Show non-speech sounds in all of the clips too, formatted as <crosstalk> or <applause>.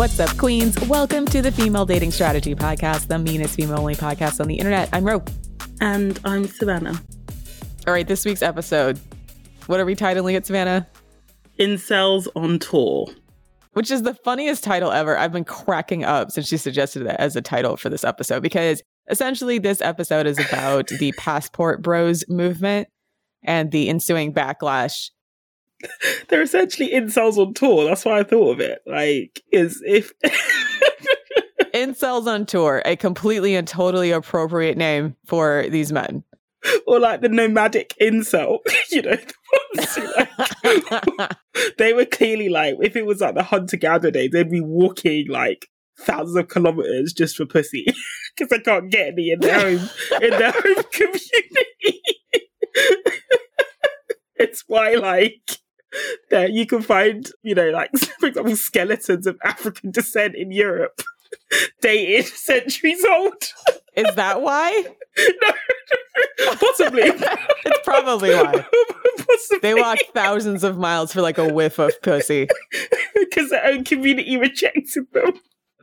What's up, queens? Welcome to the Female Dating Strategy Podcast, the meanest female only podcast on the internet. I'm Ro. And I'm Savannah. All right, this week's episode. What are we titling it, Savannah? Incels on Tour. Which is the funniest title ever. I've been cracking up since she suggested it as a title for this episode because essentially this episode is about the passport bros movement and the ensuing backlash <laughs> they're essentially incels on tour. That's why I thought of it. Like, is if <laughs> incels on tour, a completely and totally appropriate name for these men. Or like the nomadic incel, <laughs> you know, the like, they were clearly like, if it was like the hunter gatherer days, they'd be walking like thousands of kilometers just for pussy because they can't get any in their own in their own community. it's why like <laughs> that you can find, you know, like <laughs> for example, skeletons of African descent in Europe, <laughs> dated centuries old. Is that why? no, possibly. it's probably why. Possibly. They walked thousands of miles for like a whiff of pussy because their own community rejected them.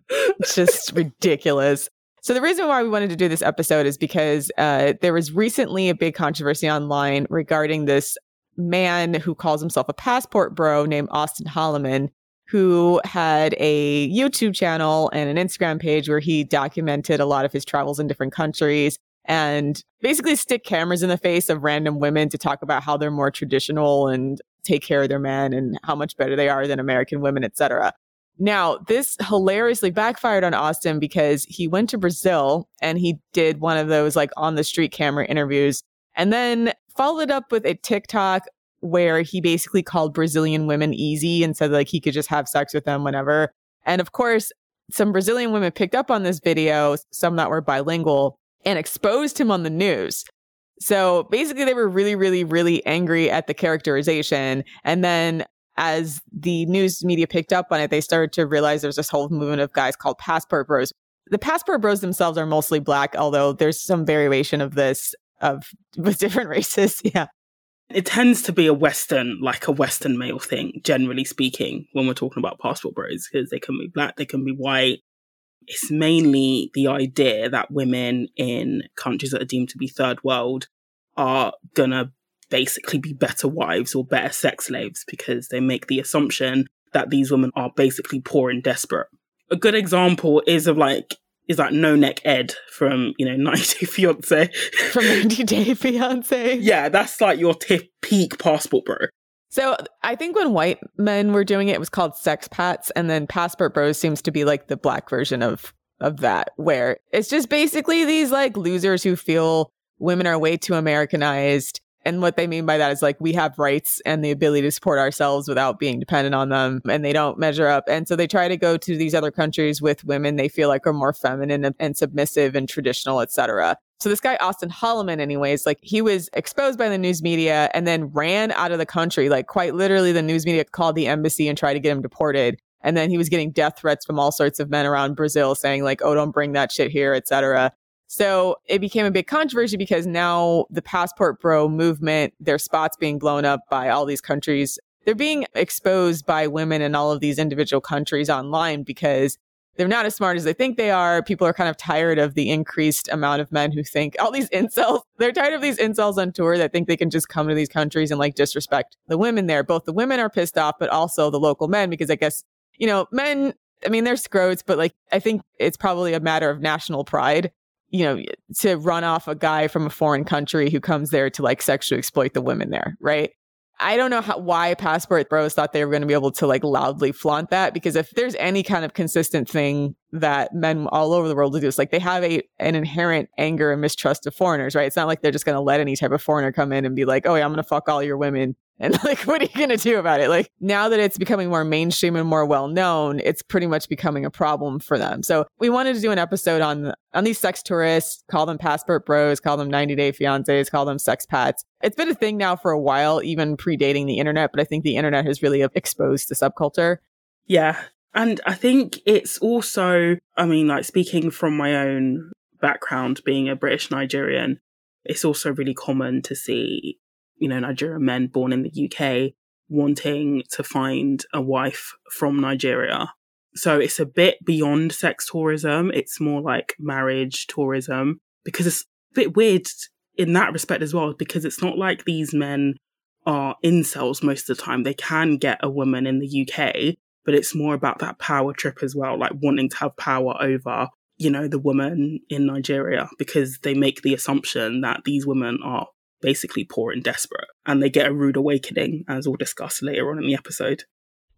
It's just ridiculous. So the reason why we wanted to do this episode is because uh, there was recently a big controversy online regarding this man who calls himself a passport bro named Austin Holloman, who had a YouTube channel and an Instagram page where he documented a lot of his travels in different countries and basically stick cameras in the face of random women to talk about how they're more traditional and take care of their men and how much better they are than American women, etc. Now, this hilariously backfired on Austin because he went to Brazil and he did one of those like on the street camera interviews and then followed up with a TikTok where he basically called Brazilian women easy and said like he could just have sex with them whenever. And of course, some Brazilian women picked up on this video, some that were bilingual, and exposed him on the news. So basically, they were really, really, really angry at the characterization. And then as the news media picked up on it, they started to realize there's this whole movement of guys called passport bros. The passport bros themselves are mostly black, although there's some variation of this of with different <laughs> races. Yeah. It tends to be a Western, like a Western male thing, generally speaking, when we're talking about passport bros, because they can be black, they can be white. It's mainly the idea that women in countries that are deemed to be third world are gonna basically be better wives or better sex slaves because they make the assumption that these women are basically poor and desperate. A good example is of like is like no neck Ed from you know <laughs> 90 Day Fiance. From 90 Day Fiance. yeah, that's like your tip peak passport bro. So I think when white men were doing it, it was called sex pats, and then passport bros seems to be like the black version of of that, where it's just basically these like losers who feel women are way too Americanized and what they mean by that is like we have rights and the ability to support ourselves without being dependent on them and they don't measure up. And so they try to go to these other countries with women they feel like are more feminine and, submissive and traditional, etc. So this guy, Austin Holloman, anyways, like he was exposed by the news media and then ran out of the country. Like quite literally, the news media called the embassy and tried to get him deported. And then he was getting death threats from all sorts of men around Brazil saying like, oh, don't bring that shit here, etc. So it became a big controversy because now the passport bro movement, their spots being blown up by all these countries. They're being exposed by women in all of these individual countries online because they're not as smart as they think they are. People are kind of tired of the increased amount of men who think all these <laughs> incels, they're tired of these incels on tour that think they can just come to these countries and like disrespect the women there. Both the women are pissed off, but also the local men because I guess, you know, men, I mean, they're scrotes, but like, I think it's probably a matter of national pride you know, to run off a guy from a foreign country who comes there to like sexually exploit the women there, right? I don't know how, why Passport Bros thought they were going to be able to like loudly flaunt that because if there's any kind of consistent thing that men all over the world do, it's like they have a an inherent anger and mistrust of foreigners, right? It's not like they're just going to let any type of foreigner come in and be like, "Oh, yeah, I'm going to fuck all your women and <laughs> like, what are you going to do about it? Like, now that it's becoming more mainstream and more well known, it's pretty much becoming a problem for them. So we wanted to do an episode on on these sex tourists, call them passport bros, call them 90 day fiancés, call them sex pats. It's been a thing now for a while, even predating the internet, but I think the internet has really exposed the subculture. Yeah. And I think it's also, I mean, like speaking from my own background, being a British Nigerian, it's also really common to see you know, Nigerian men born in the UK wanting to find a wife from Nigeria. So it's a bit beyond sex tourism. It's more like marriage tourism because it's a bit weird in that respect as well, because it's not like these men are incels most of the time. They can get a woman in the UK, but it's more about that power trip as well, like wanting to have power over, you know, the woman in Nigeria because they make the assumption that these women are basically poor and desperate and they get a rude awakening, as we'll discuss later on in the episode.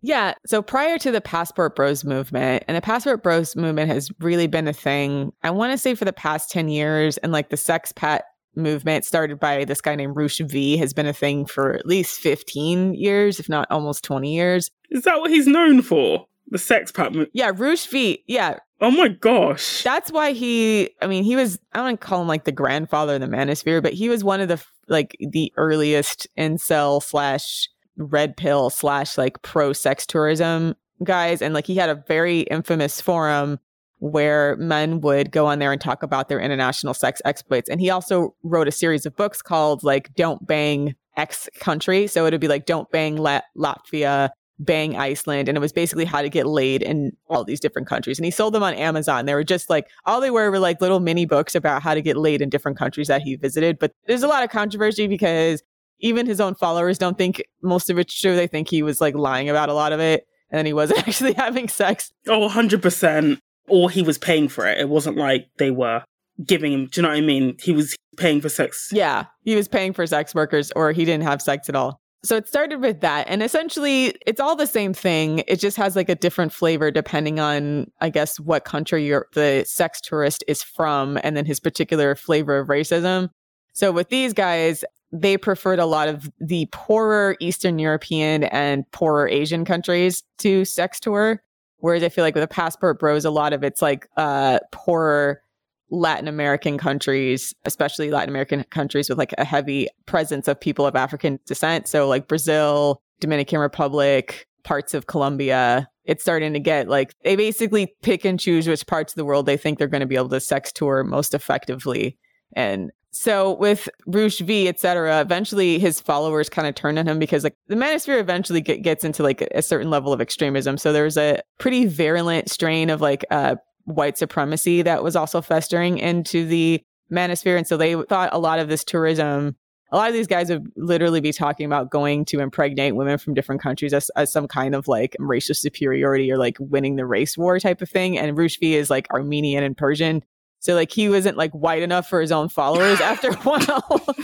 Yeah. So prior to the Passport Bros movement, and the Passport Bros movement has really been a thing, I want to say for the past 10 years, and like the sex pat movement started by this guy named Roosh V has been a thing for at least 15 years, if not almost 20 years. Is that what he's known for? The sex movement? Yeah, Roosh V. Yeah. Oh my gosh. That's why he, I mean, he was, I don't want to call him like the grandfather of the manosphere, but he was one of the, like, the earliest incel slash red pill slash like pro sex tourism guys. And like he had a very infamous forum where men would go on there and talk about their international sex exploits. And he also wrote a series of books called like Don't Bang X Country. So it would be like Don't Bang La- Latvia, Bang Iceland. And it was basically how to get laid in all these different countries. And he sold them on Amazon. They were just like, all they were were like little mini books about how to get laid in different countries that he visited. But there's a lot of controversy because even his own followers don't think most of it's true. They think he was like lying about a lot of it and he wasn't <laughs> actually having sex. Oh, 100%. Or he was paying for it. It wasn't like they were giving him, do you know what I mean? He was paying for sex. Yeah, he was paying for sex workers or he didn't have sex at all. So it started with that. And essentially, it's all the same thing. It just has like a different flavor depending on, I guess, what country you're, the sex tourist is from and then his particular flavor of racism. So with these guys, they preferred a lot of the poorer Eastern European and poorer Asian countries to sex tour. Whereas I feel like with the passport bros, a lot of it's like uh, poorer Latin American countries, especially Latin American countries with like a heavy presence of people of African descent. So like Brazil, Dominican Republic, parts of Colombia. It's starting to get like they basically pick and choose which parts of the world they think they're going to be able to sex tour most effectively. And so with Roosh V, et cetera, eventually his followers kind of turn on him because like the manosphere eventually get, gets into like a certain level of extremism. So there's a pretty virulent strain of like uh, white supremacy that was also festering into the manosphere. And so they thought a lot of this tourism, a lot of these guys would literally be talking about going to impregnate women from different countries as, as some kind of like racial superiority or like winning the race war type of thing. And Roosh V is like Armenian and Persian. So like he wasn't like white enough for his own followers after a while. <laughs>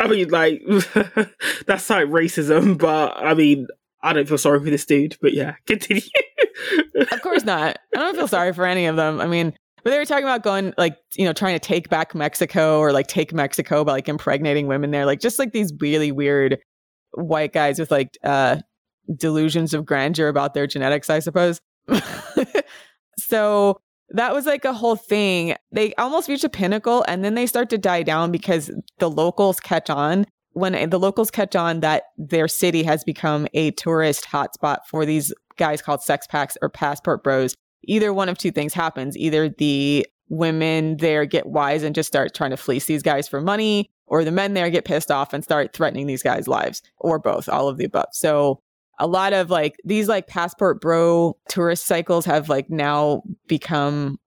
I mean, like <laughs> that's like racism, but I mean, I don't feel sorry for this dude. But yeah, <laughs> continue. of course not. I don't feel sorry for any of them. I mean, but they were talking about going like you know trying to take back Mexico or like take Mexico by like impregnating women there, like just like these really weird white guys with like uh delusions of grandeur about their genetics, I suppose. <laughs> So that was like a whole thing. They almost reach a pinnacle and then they start to die down because the locals catch on. When the locals catch on that their city has become a tourist hotspot for these guys called sex pats or passport bros, either one of two things happens. Either the women there get wise and just start trying to fleece these guys for money, or the men there get pissed off and start threatening these guys' lives, or both, all of the above. So a lot of like these like passport bro tourist cycles have like now become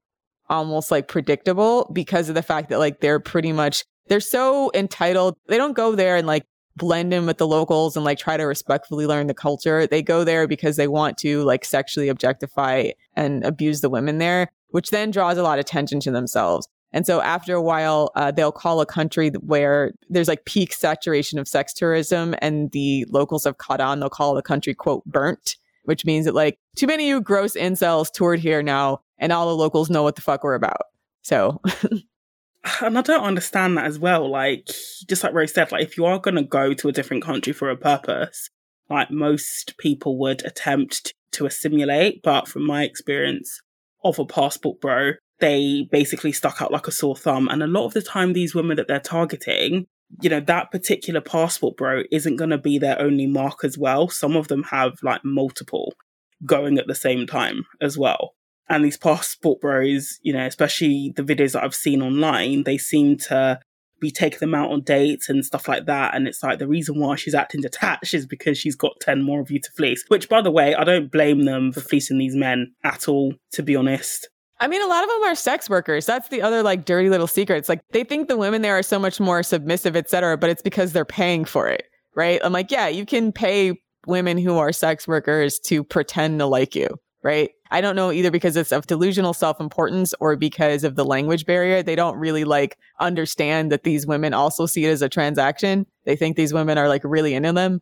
almost like predictable because of the fact that like they're pretty much they're so entitled they don't go there and like blend in with the locals and like try to respectfully learn the culture they go there because they want to like sexually objectify and abuse the women there which then draws a lot of attention to themselves and so after a while, uh, they'll call a country where there's like peak saturation of sex tourism and the locals have caught on. They'll call the country, quote, burnt, which means that like too many of you gross incels toured here now and all the locals know what the fuck we're about. So. <laughs> and I don't understand that as well. Like, just like Rose said, like if you are going to go to a different country for a purpose, like most people would attempt to assimilate. But from my experience of a passport bro, they basically stuck out like a sore thumb. And a lot of the time, these women that they're targeting, you know, that particular passport bro isn't going to be their only mark as well. Some of them have like multiple going at the same time as well. And these passport bros, you know, especially the videos that I've seen online, they seem to be taking them out on dates and stuff like that. And it's like the reason why she's acting detached is because she's got 10 more of you to fleece. Which, by the way, I don't blame them for fleecing these men at all, to be honest. I mean, a lot of them are sex workers. That's the other like dirty little secret. It's like they think the women there are so much more submissive, etc., but it's because they're paying for it, right? I'm like, yeah, you can pay women who are sex workers to pretend to like you, right? I don't know either because it's of delusional self importance or because of the language barrier. They don't really like understand that these women also see it as a transaction. They think these women are like really into them.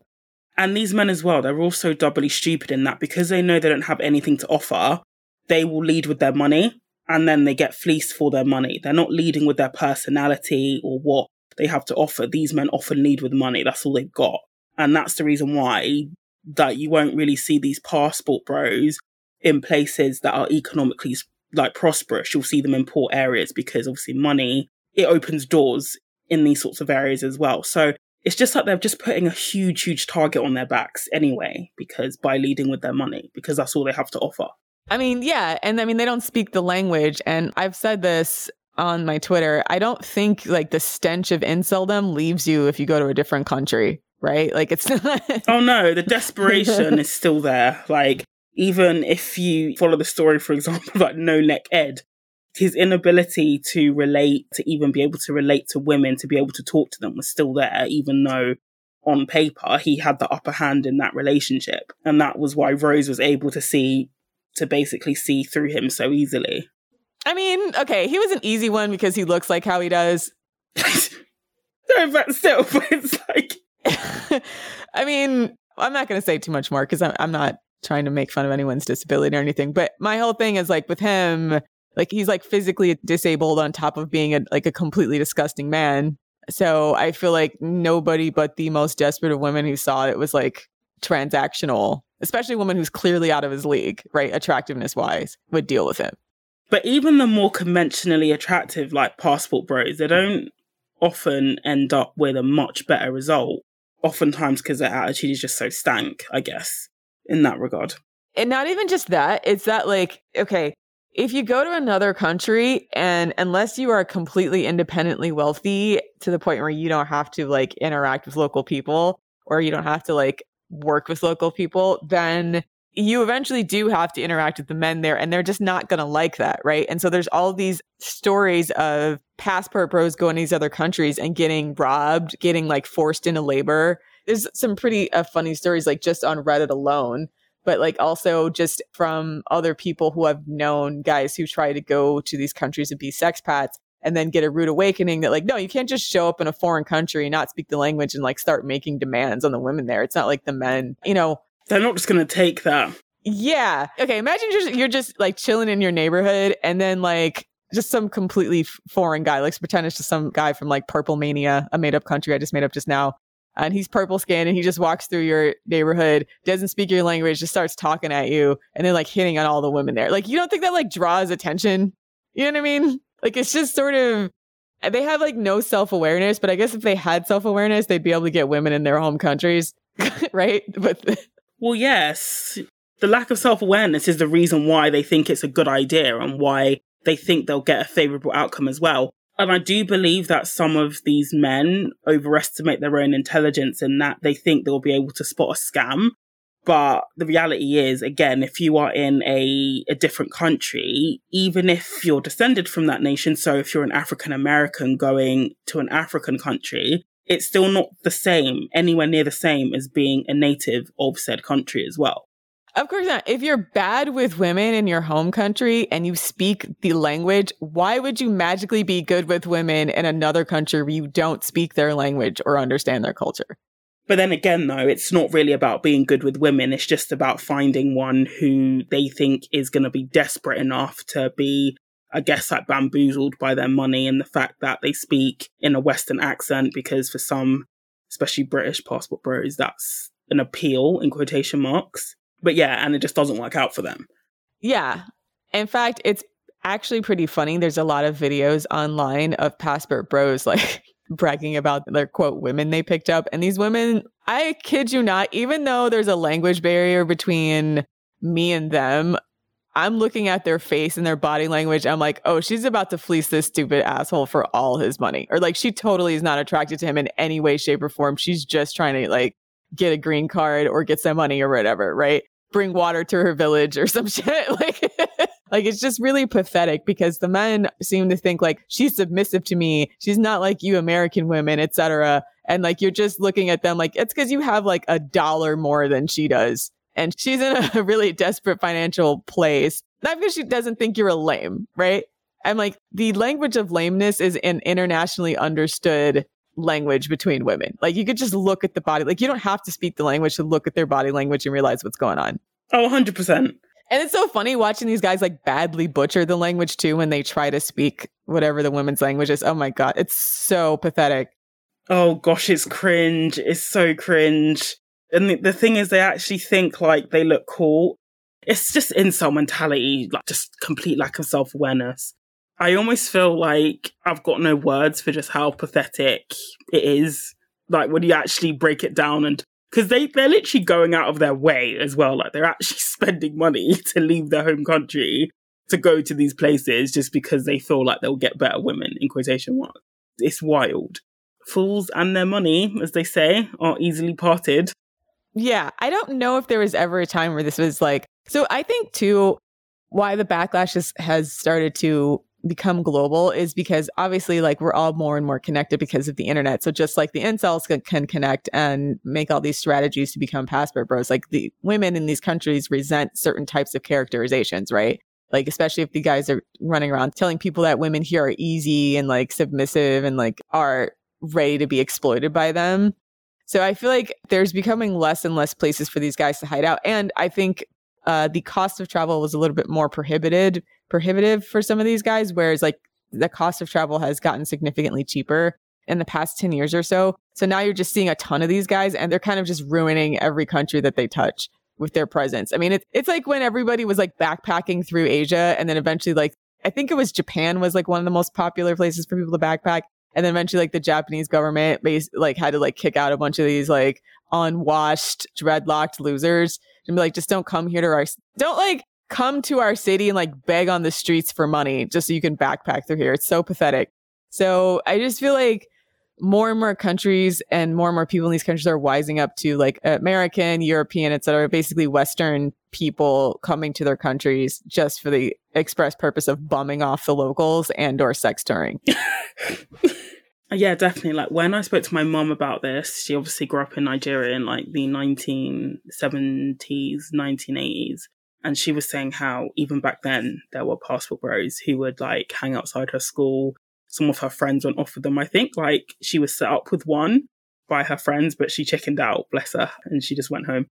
And these men as well, they're also doubly stupid in that because they know they don't have anything to offer, they will lead with their money and then they get fleeced for their money. They're not leading with their personality or what they have to offer. These men often lead with money. That's all they've got. And that's the reason why that you won't really see these passport bros in places that are economically like prosperous. You'll see them in poor areas because obviously money, it opens doors in these sorts of areas as well. So it's just like they're just putting a huge, huge target on their backs anyway, because by leading with their money, because that's all they have to offer. I mean, yeah. And I mean, they don't speak the language. And I've said this on my Twitter. I don't think like the stench of inceldom leaves you if you go to a different country, right? Like it's <laughs> not. oh no, the desperation is still there. Like even if you follow the story, for example, <laughs> like No Neck Ed, his inability to relate, to even be able to relate to women, to be able to talk to them was still there, even though on paper he had the upper hand in that relationship. And that was why Rose was able to see, to basically see through him so easily. I mean, okay, he was an easy one because he looks like how he does. <laughs> no, but still, but <laughs> it's like. I mean, I'm not going to say too much more because I'm not trying to make fun of anyone's disability or anything. But my whole thing is like with him, like he's like physically disabled on top of being a, like a completely disgusting man. So I feel like nobody but the most desperate of women who saw it was like transactional, especially a woman who's clearly out of his league, right? Attractiveness wise, would deal with him. But even the more conventionally attractive, like passport bros, they don't often end up with a much better result. Oftentimes because their attitude is just so stank, I guess in that regard. And not even just that, it's that like, okay, if you go to another country and unless you are completely independently wealthy to the point where you don't have to like interact with local people or you don't have to like work with local people, then you eventually do have to interact with the men there and they're just not going to like that, right? And so there's all these stories of passport bros going to these other countries and getting robbed, getting like forced into labor there's some pretty uh, funny stories like just on Reddit alone, but like also just from other people who have known guys who try to go to these countries and be sexpats and then get a rude awakening that like no you can't just show up in a foreign country and not speak the language and like start making demands on the women there. It's not like the men you know? They're not just going to take that. Yeah. Okay imagine you're just, you're just like chilling in your neighborhood and then like just some completely foreign guy like pretend it's just some guy from like purple mania a made up country i just made up just now and he's purple skinned and he just walks through your neighborhood, doesn't speak your language, just starts talking at you and then like hitting on all the women there. Like you don't think that like draws attention? You know what I mean? Like it's just sort of they have like no self-awareness, but I guess if they had self-awareness, they'd be able to get women in their home countries, <laughs> right? But well, yes. The lack of self-awareness is the reason why they think it's a good idea and why they think they'll get a favorable outcome as well. And I do believe that some of these men overestimate their own intelligence and that they think they'll be able to spot a scam. But the reality is, again, if you are in a, a different country, even if you're descended from that nation, so if you're an African American going to an African country, it's still not the same, anywhere near the same as being a native of said country as well. Of course not. If you're bad with women in your home country and you speak the language, why would you magically be good with women in another country where you don't speak their language or understand their culture? But then again, though, it's not really about being good with women. It's just about finding one who they think is going to be desperate enough to be, I guess, like bamboozled by their money and the fact that they speak in a Western accent, because for some, especially British passport bros, that's an appeal in quotation marks. But yeah, and it just doesn't work out for them. Yeah. In fact, it's actually pretty funny. There's a lot of videos online of passport bros like <laughs> bragging about their quote women they picked up. And these women, I kid you not, even though there's a language barrier between me and them, I'm looking at their face and their body language. I'm like, oh, she's about to fleece this stupid asshole for all his money. Or like, she totally is not attracted to him in any way, shape, or form. She's just trying to like get a green card or get some money or whatever, right? Bring water to her village or <laughs> some shit. Like, like it's just really pathetic because the men seem to think like she's submissive to me. She's not like you American women, etc. And like you're just looking at them like it's because you have like a dollar more than she does and she's in a <laughs> really desperate financial place. Not because she doesn't think you're a lame, right? I'm like, the language of lameness is an internationally understood language between women. Like, you could just look at the body. Like, you don't have to speak the language to look at their body language and realize what's going on. Oh, 100%. And it's so funny watching these guys like badly butcher the language too when they try to speak whatever the women's language is. Oh my God. It's so pathetic. Oh gosh, it's cringe. It's so cringe and the, the thing is, they actually think like they look cool. It's just incel mentality, like just complete lack of self awareness. I almost feel like I've got no words for just how pathetic it is. Like when you actually break it down and because they they're literally going out of their way as well. Like they're actually <laughs> spending money to leave their home country to go to these places just because they feel like they'll get better women in quotation marks. It's wild. Fools and their money, as they say, are easily parted. Yeah, I don't know if there was ever a time where this was like. So I think too, why the backlash has started to become global is because obviously like we're all more and more connected because of the internet. So just like the incels can, can connect and make all these strategies to become passport bros, like the women in these countries resent certain types of characterizations, right? Like especially if the guys are running around telling people that women here are easy and like submissive and like are ready to be exploited by them. So I feel like there's becoming less and less places for these guys to hide out. And I think uh, the cost of travel was a little bit more prohibited, prohibitive for some of these guys, whereas like the cost of travel has gotten significantly cheaper in the past 10 years or so. So now you're just seeing a ton of these guys and they're kind of just ruining every country that they touch with their presence. I mean, it's, it's like when everybody was like backpacking through Asia and then eventually like, I think it was Japan was like one of the most popular places for people to backpack. And then eventually like the Japanese government base, like had to like kick out a bunch of these like unwashed, dreadlocked losers and be like, just don't come here to our, don't like come to our city and like beg on the streets for money just so you can backpack through here. It's so pathetic. So I just feel like more and more countries and more and more people in these countries are wising up to like American, European, et cetera, basically Western people coming to their countries just for the express purpose of bumming off the locals and or sex touring. <laughs> yeah, definitely. Like when I spoke to my mom about this, she obviously grew up in Nigeria in like the 1970s, 1980s. And she was saying how even back then there were passport bros who would like hang outside her school some of her friends went off with them. I think like she was set up with one by her friends, but she chickened out, bless her, and she just went home.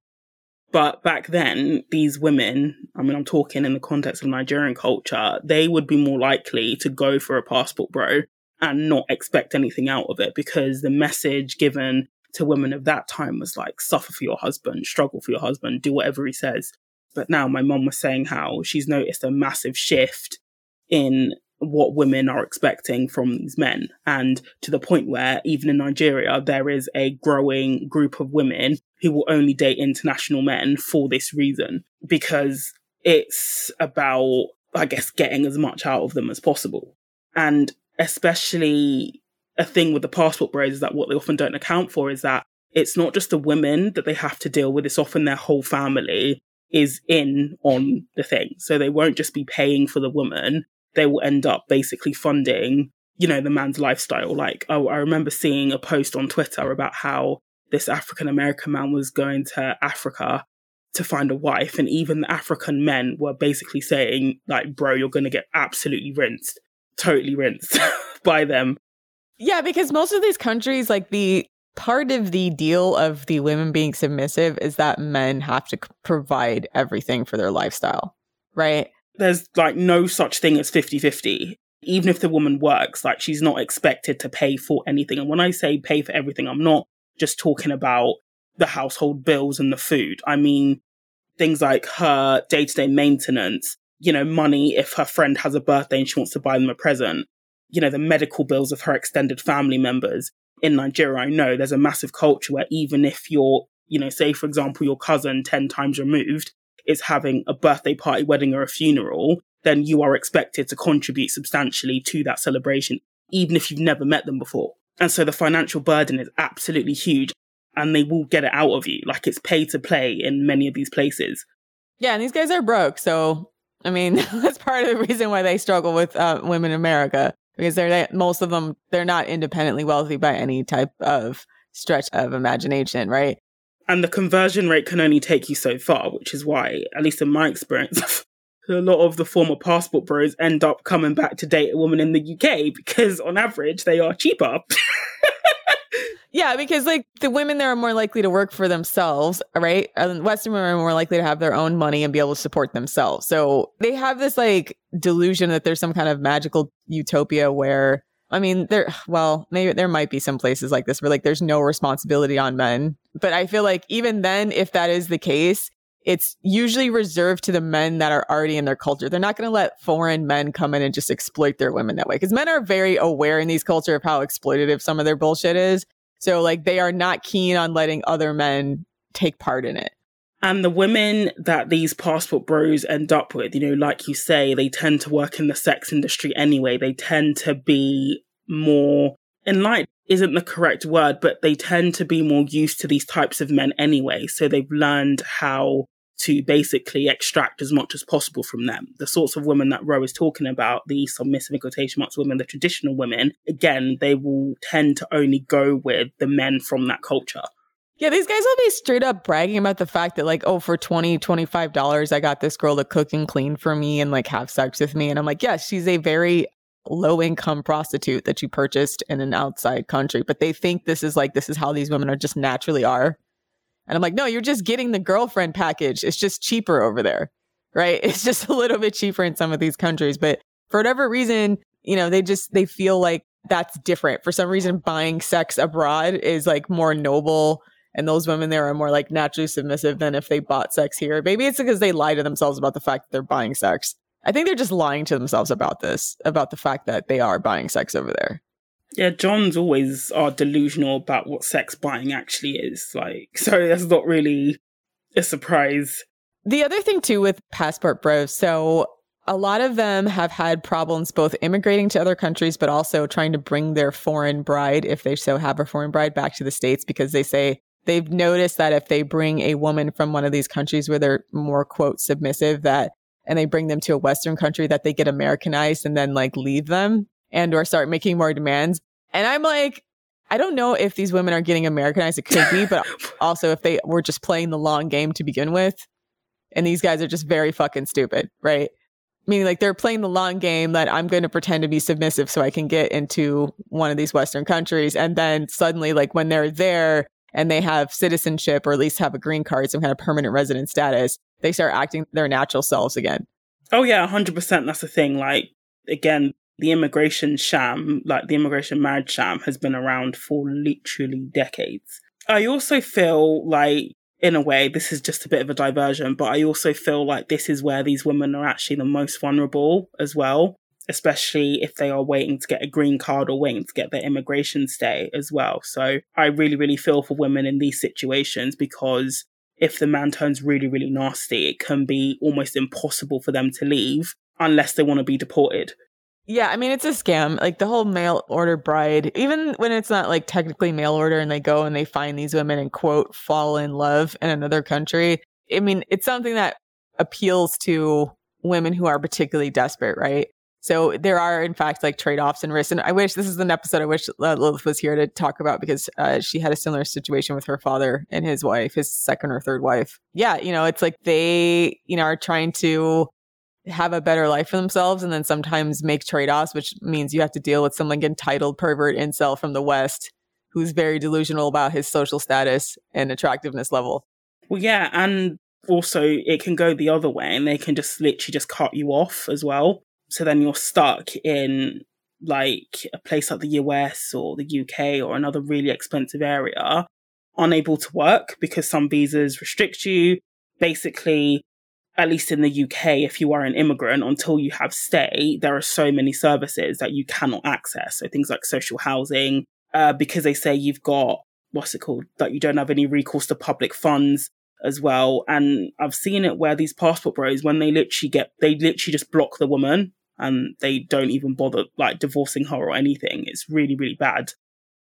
But back then, these women, I mean, I'm talking in the context of Nigerian culture, they would be more likely to go for a passport bro and not expect anything out of it because the message given to women of that time was like, suffer for your husband, struggle for your husband, do whatever he says. But now my mom was saying how she's noticed a massive shift in what women are expecting from these men. And to the point where even in Nigeria, there is a growing group of women who will only date international men for this reason, because it's about, I guess, getting as much out of them as possible. And especially a thing with the passport bros is that what they often don't account for is that it's not just the women that they have to deal with, it's often their whole family is in on the thing. So they won't just be paying for the woman, they will end up basically funding, you know, the man's lifestyle. Like, oh, I remember seeing a post on Twitter about how this African American man was going to Africa to find a wife. And even the African men were basically saying, like, bro, you're going to get absolutely rinsed, totally rinsed <laughs> by them. Yeah, because most of these countries, like the part of the deal of the women being submissive is that men have to provide everything for their lifestyle, right? there's like no such thing as 50 50. Even if the woman works, like she's not expected to pay for anything. And when I say pay for everything, I'm not just talking about the household bills and the food. I mean, things like her day to day maintenance, you know, money if her friend has a birthday and she wants to buy them a present, you know, the medical bills of her extended family members. In Nigeria, I know there's a massive culture where even if you're, you know, say for example, your cousin 10 times removed, is having a birthday party, wedding, or a funeral, then you are expected to contribute substantially to that celebration, even if you've never met them before. And so the financial burden is absolutely huge and they will get it out of you. Like it's pay to play in many of these places. Yeah, and these guys are broke. So, I mean, <laughs> that's part of the reason why they struggle with uh, women in America because they're most of them they're not independently wealthy by any type of stretch of imagination, right? And the conversion rate can only take you so far, which is why, at least in my experience, <laughs> a lot of the former passport bros end up coming back to date a woman in the UK because, on average, they are cheaper. <laughs> Yeah, because like the women there are more likely to work for themselves, right? And Western women are more likely to have their own money and be able to support themselves. So they have this like delusion that there's some kind of magical utopia where, I mean, there, well, maybe there might be some places like this where like there's no responsibility on men. But I feel like even then, if that is the case, it's usually reserved to the men that are already in their culture. They're not going to let foreign men come in and just exploit their women that way because men are very aware in these culture of how exploitative some of their bullshit is. So like they are not keen on letting other men take part in it. And the women that these passport bros end up with, you know, like you say, they tend to work in the sex industry anyway. They tend to be more enlightened isn't the correct word, but they tend to be more used to these types of men anyway. So they've learned how to basically extract as much as possible from them. The sorts of women that Ro is talking about, the submissive in quotation marks women, the traditional women, again, they will tend to only go with the men from that culture. Yeah, these guys will be straight up bragging about the fact that, like, oh, for 20 $25, I got this girl to cook and clean for me and like have sex with me. And I'm like, yes, she's a very low income prostitute that you purchased in an outside country. But they think this is like, this is how these women are just naturally are. And I'm like, no, you're just getting the girlfriend package. It's just cheaper over there, right? <laughs> It's just a little bit cheaper in some of these countries. But for whatever reason, you know, they just, they feel like that's different. For some reason, buying sex abroad is like more noble. And those women there are more like naturally submissive than if they bought sex here. Maybe it's because they lie to themselves about the fact that they're buying sex. I think they're just lying to themselves about this, about the fact that they are buying sex over there. Yeah, Johns always are delusional about what sex buying actually is. Like, <laughs> so that's not really a surprise. The other thing too with passport bros, so a lot of them have had problems both immigrating to other countries, but also trying to bring their foreign bride, if they so have a foreign bride, back to the States because they say they've noticed that if they bring a woman from one of these countries where they're more quote submissive, that and they bring them to a Western country that they get Americanized and then like leave them and or start making more demands. And I'm like, I don't know if these women are getting Americanized. It could be, <laughs> but also if they were just playing the long game to begin with. And these guys are just very fucking stupid, right? Meaning like they're playing the long game that I'm going to pretend to be submissive so I can get into one of these Western countries. And then suddenly, like when they're there and they have citizenship or at least have a green card, some kind of permanent resident status, they start acting their natural selves again. Oh yeah, 100% that's the thing. Like again, the immigration sham, like the immigration marriage sham, has been around for literally decades. I also feel like, in a way, this is just a bit of a diversion, but I also feel like this is where these women are actually the most vulnerable as well, especially if they are waiting to get a green card or waiting to get their immigration stay as well. So I really, really feel for women in these situations because if the man turns really, really nasty, it can be almost impossible for them to leave unless they want to be deported. Yeah, I mean it's a scam. Like the whole mail order bride, even when it's not like technically mail order and they go and they find these women and quote fall in love in another country. I mean, it's something that appeals to women who are particularly desperate, right? So there are, in fact, like trade offs and risks. And I wish this is an episode I wish Lilith was here to talk about because uh, she had a similar situation with her father and his wife, his second or third wife. Yeah, you know, it's like they, you know, are trying to have a better life for themselves and then sometimes make trade-offs which means you have to deal with some like entitled pervert incel from the west who's very delusional about his social status and attractiveness level. Well yeah and also it can go the other way and they can just literally just cut you off as well. So then you're stuck in like a place like the US or the UK or another really expensive area unable to work because some visas restrict you. Basically at least in the UK, if you are an immigrant, until you have stay, there are so many services that you cannot access. So things like social housing, uh, because they say you've got, what's it called, that you don't have any recourse to public funds. as well. And I've seen it where these passport bros, when they literally get, they literally just block the woman and they don't even bother like divorcing her or anything. It's really, really bad.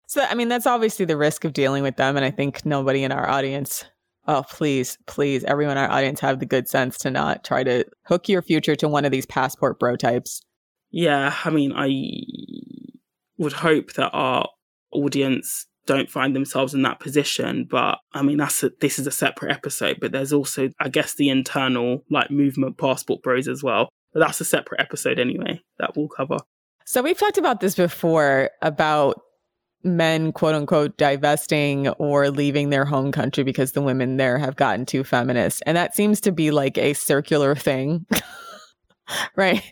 So, I mean, that's obviously the risk of dealing with them. And I think nobody in our audience, oh, please, please, everyone in our audience have the good sense to not try to hook your future to one of these passport bro types. Yeah. I mean, I would hope that our audience don't find themselves in that position. But I mean, that's a, this is a separate episode. But there's also, I guess, the internal like movement passport bros as well. But that's a separate episode anyway that we'll cover. So we've talked about this before about men quote unquote divesting or leaving their home country because the women there have gotten too feminist. And that seems to be like a circular thing. <laughs> right?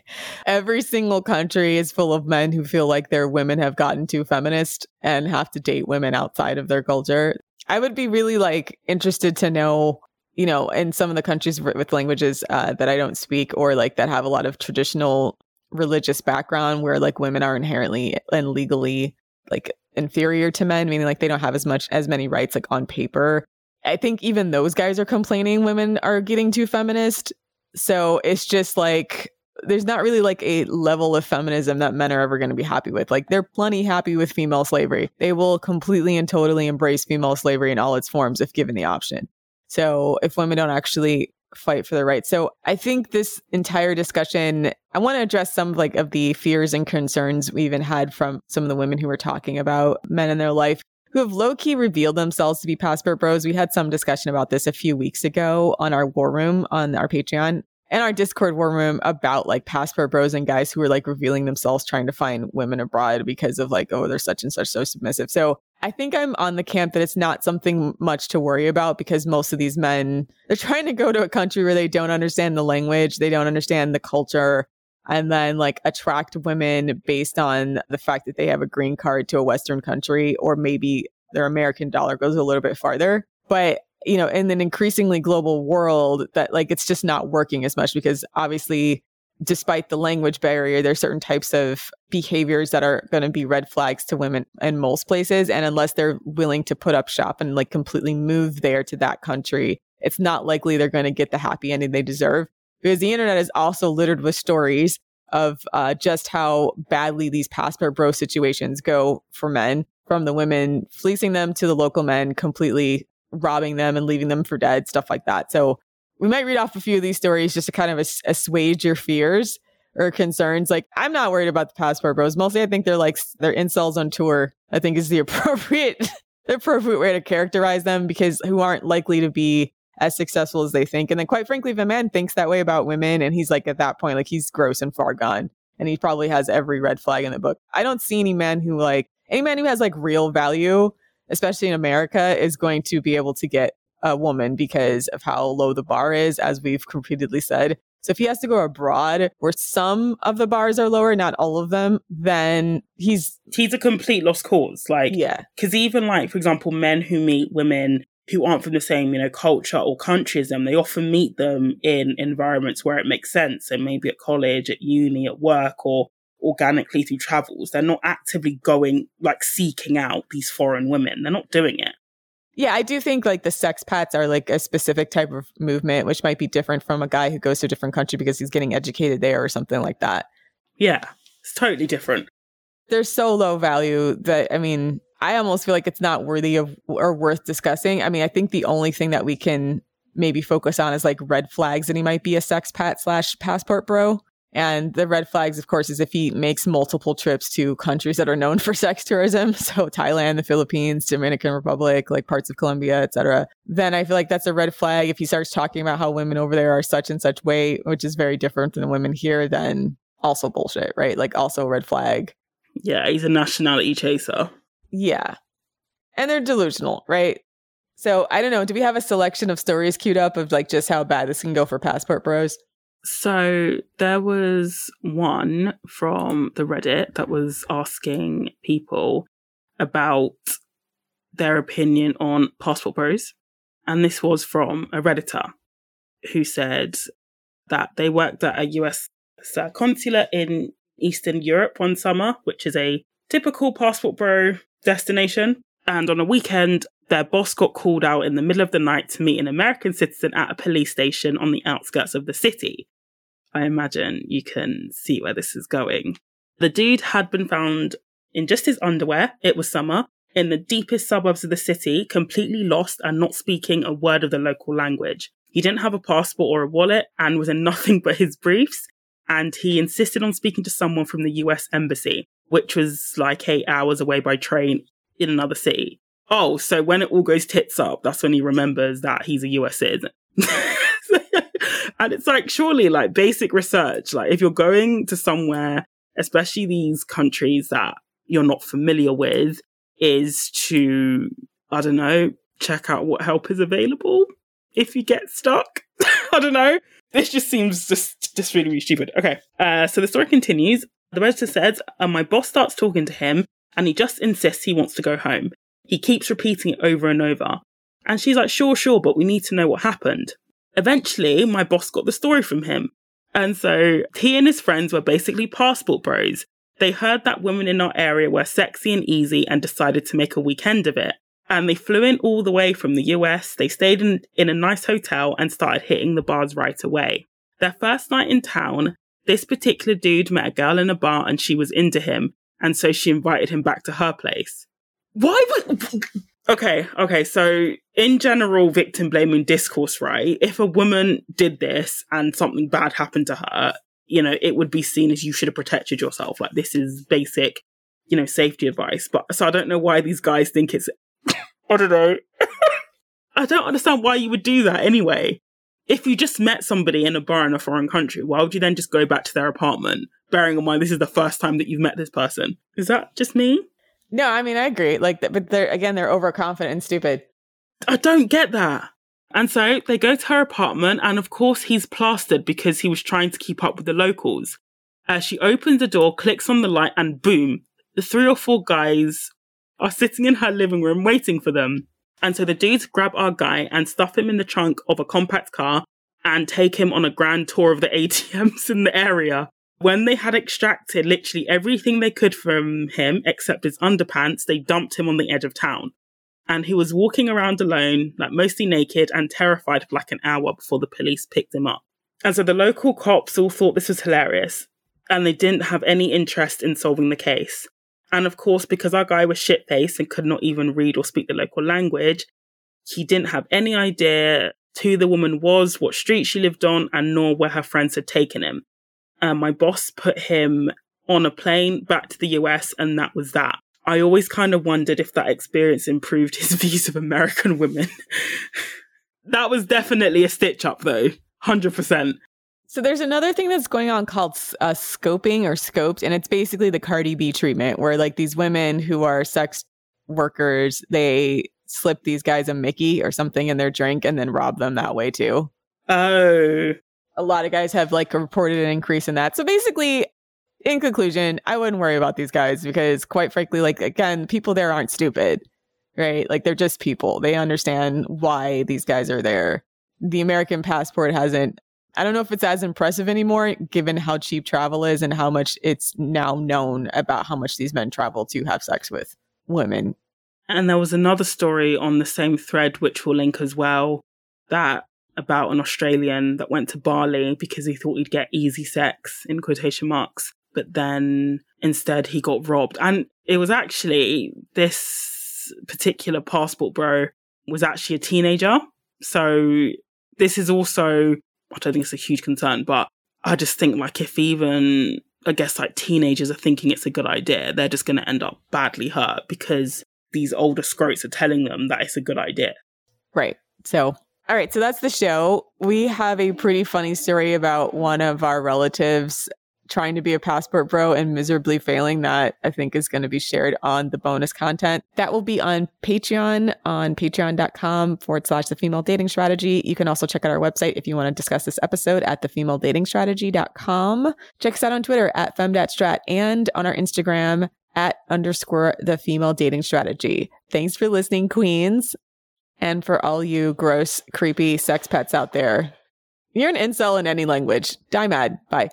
Every single country is full of men who feel like their women have gotten too feminist and have to date women outside of their culture. I would be really like interested to know, you know, in some of the countries with languages uh, that I don't speak or like that have a lot of traditional religious background where like women are inherently and legally like inferior to men, meaning like they don't have as much as many rights like on paper. I think even those guys are complaining women are getting too feminist. So it's just like there's not really like a level of feminism that men are ever going to be happy with. Like they're plenty happy with female slavery. They will completely and totally embrace female slavery in all its forms if given the option. So if women don't actually fight for their rights. So I think this entire discussion, I want to address some like of the fears and concerns we even had from some of the women who were talking about men in their life who have low key revealed themselves to be passport bros. We had some discussion about this a few weeks ago on our war room on our Patreon and our Discord war room about like passport bros and guys who were like revealing themselves trying to find women abroad because of like, oh, they're such and such so submissive. So I think I'm on the camp that it's not something much to worry about because most of these men, they're trying to go to a country where they don't understand the language, they don't understand the culture, and then like attract women based on the fact that they have a green card to a Western country or maybe their American dollar goes a little bit farther. But you know, in an increasingly global world that like it's just not working as much because obviously despite the language barrier, there's certain types of behaviors that are going to be red flags to women in most places. And unless they're willing to put up shop and like completely move there to that country, it's not likely they're going to get the happy ending they deserve because the internet is also littered with stories of uh, just how badly these passport bro situations go for men from the women fleecing them to the local men completely robbing them and leaving them for dead, stuff like that. So we might read off a few of these stories just to kind of ass- assuage your fears or concerns. Like I'm not worried about the passport bros. Mostly I think they're like they're incels on tour. I think is the <laughs> appropriate the appropriate way to characterize them because who aren't likely to be as successful as they think. And then quite frankly, if a man thinks that way about women and he's like at that point, like he's gross and far gone and he probably has every red flag in the book. I don't see any man who like any man who has like real value especially in America, is going to be able to get a woman because of how low the bar is, as we've repeatedly said. So if he has to go abroad where some of the bars are lower, not all of them, then he's he's a complete lost cause. Like yeah, because even like for example, men who meet women who aren't from the same you know culture or country as them, they often meet them in environments where it makes sense, and maybe at college, at uni, at work, or organically through travels. They're not actively going, like seeking out these foreign women. They're not doing it. Yeah, I do think like the sex pats are like a specific type of movement, which might be different from a guy who goes to a different country because he's getting educated there or something like that. Yeah, it's totally different. They're so low value that, I mean, I almost feel like it's not worthy of or worth discussing. I mean, I think the only thing that we can maybe focus on is like red flags and he might be a sex pat slash passport bro. And the red flags, of course, is if he makes multiple trips to countries that are known for <laughs> sex tourism, <laughs> so Thailand, the Philippines, Dominican Republic, like parts of Colombia, etc. Then I feel like that's a red flag. If he starts talking about how women over there are such and such way, which is very different than the women here, then also bullshit, right? Like also red flag. Yeah, he's a nationality chaser. Yeah. And they're delusional, right? So I don't know. Do we have a selection of stories queued up of like just how bad this can go for passport bros? So there was one from the Reddit that was asking people about their opinion on passport bros. And this was from a Redditor who said that they worked at a US consulate in Eastern Europe one summer, which is a typical passport bro destination. And on a weekend, their boss got called out in the middle of the night to meet an American citizen at a police station on the outskirts of the city. I imagine you can see where this is going. The dude had been found in just his underwear. It was summer in the deepest suburbs of the city, completely lost and not speaking a word of the local language. He didn't have a passport or a wallet and was in <laughs> nothing but his briefs. And he insisted on speaking to someone from the US embassy, which was like eight hours away by train in another city. Oh, so when it all goes tits up, that's when he remembers that he's a US citizen. <laughs> and it's like, surely, like basic research, like if you're going to somewhere, especially these countries that you're not familiar with, is to, I don't know, check out what help is available if you get stuck. <laughs> I don't know. This just seems just, just really, really stupid. Okay. Uh, so the story continues. The redditor says, and my boss starts talking to him and he just insists he wants to go home. He keeps repeating it over and over. And she's like, sure, sure, but we need to know what happened. Eventually, my boss got the story from him. And so he and his friends were basically passport bros. They heard that women in our area were sexy and easy and decided to make a weekend of it. And they flew in all the way from the US. They stayed in, in a nice hotel and started hitting the bars right away. Their first night in town, this particular dude met a girl in a bar and she was into him. And so she invited him back to her place. Why would. Okay, okay. So, in general, victim blaming discourse, right? If a woman did this and something bad happened to her, you know, it would be seen as you should have protected yourself. Like, this is basic, you know, safety advice. But so I don't know why these guys think it's. <coughs> I don't know. <laughs> I don't understand why you would do that anyway. If you just met somebody in a bar in a foreign country, why would you then just go back to their apartment, bearing in mind this is the first time that you've met this person? Is that just me? No, I mean I agree. Like, but they're again, they're overconfident and stupid. I don't get that. And so they go to her apartment, and of course he's plastered because he was trying to keep up with the locals. As she opens the door, clicks on the light, and boom, the three or four guys are sitting in her living room waiting for them. And so the dudes grab our guy and stuff him in the trunk of a compact car and take him on a grand tour of the <laughs> ATMs in the area when they had extracted literally everything they could from him except his underpants, they dumped him on the edge of town. And he was walking around alone, like mostly naked and terrified for like an hour before the police picked him up. And so the local cops all thought this was hilarious and they didn't have any interest in solving the case. And of course, because our guy was shit faced and could not even read or speak the local language, he didn't have any idea who the woman was, what street she lived on, and nor where her friends had taken him and my boss put him on a plane back to the US, and that was that. I always kind of wondered if that experience improved his <laughs> views of American women. <laughs> that was definitely a stitch up, though, 100%. So there's another thing that's going on called uh, scoping or scoped, and it's basically the Cardi B treatment, where like these women who are sex workers, they slip these guys a Mickey or something in their drink and then rob them that way too. Oh, a lot of guys have like reported an increase in that. So basically, in conclusion, I wouldn't worry about these guys because quite frankly, like again, people there aren't stupid, right? Like they're just people. They understand why these guys are there. The American passport hasn't I don't know if it's as impressive anymore given how cheap travel is and how much it's now known about how much these men travel to have sex with women. And there was another story on the same thread which we'll link as well that about an Australian that went to Bali because he thought he'd get easy sex in quotation marks, but then instead he got robbed. And it was actually this particular passport bro was actually a teenager. So this is also, I don't think it's a huge concern, but I just think like if even, I guess like teenagers are thinking it's a good idea, they're just going to end up badly hurt because these older scrotes are telling them that it's a good idea. Right. So all right, so that's the show. We have a pretty funny story about one of our relatives trying to be a passport bro and miserably failing that I think is going to be shared on the bonus content. That will be on Patreon on patreon.com forward slash the female dating strategy. You can also check out our website if you want to discuss this episode at thefemaledatingstrategy.com. Check us out on Twitter at femdatstrat and on our Instagram at underscore the female dating strategy. Thanks for listening, queens. And for all you gross, creepy sex pats out there, you're an incel in any language. Die mad. Bye.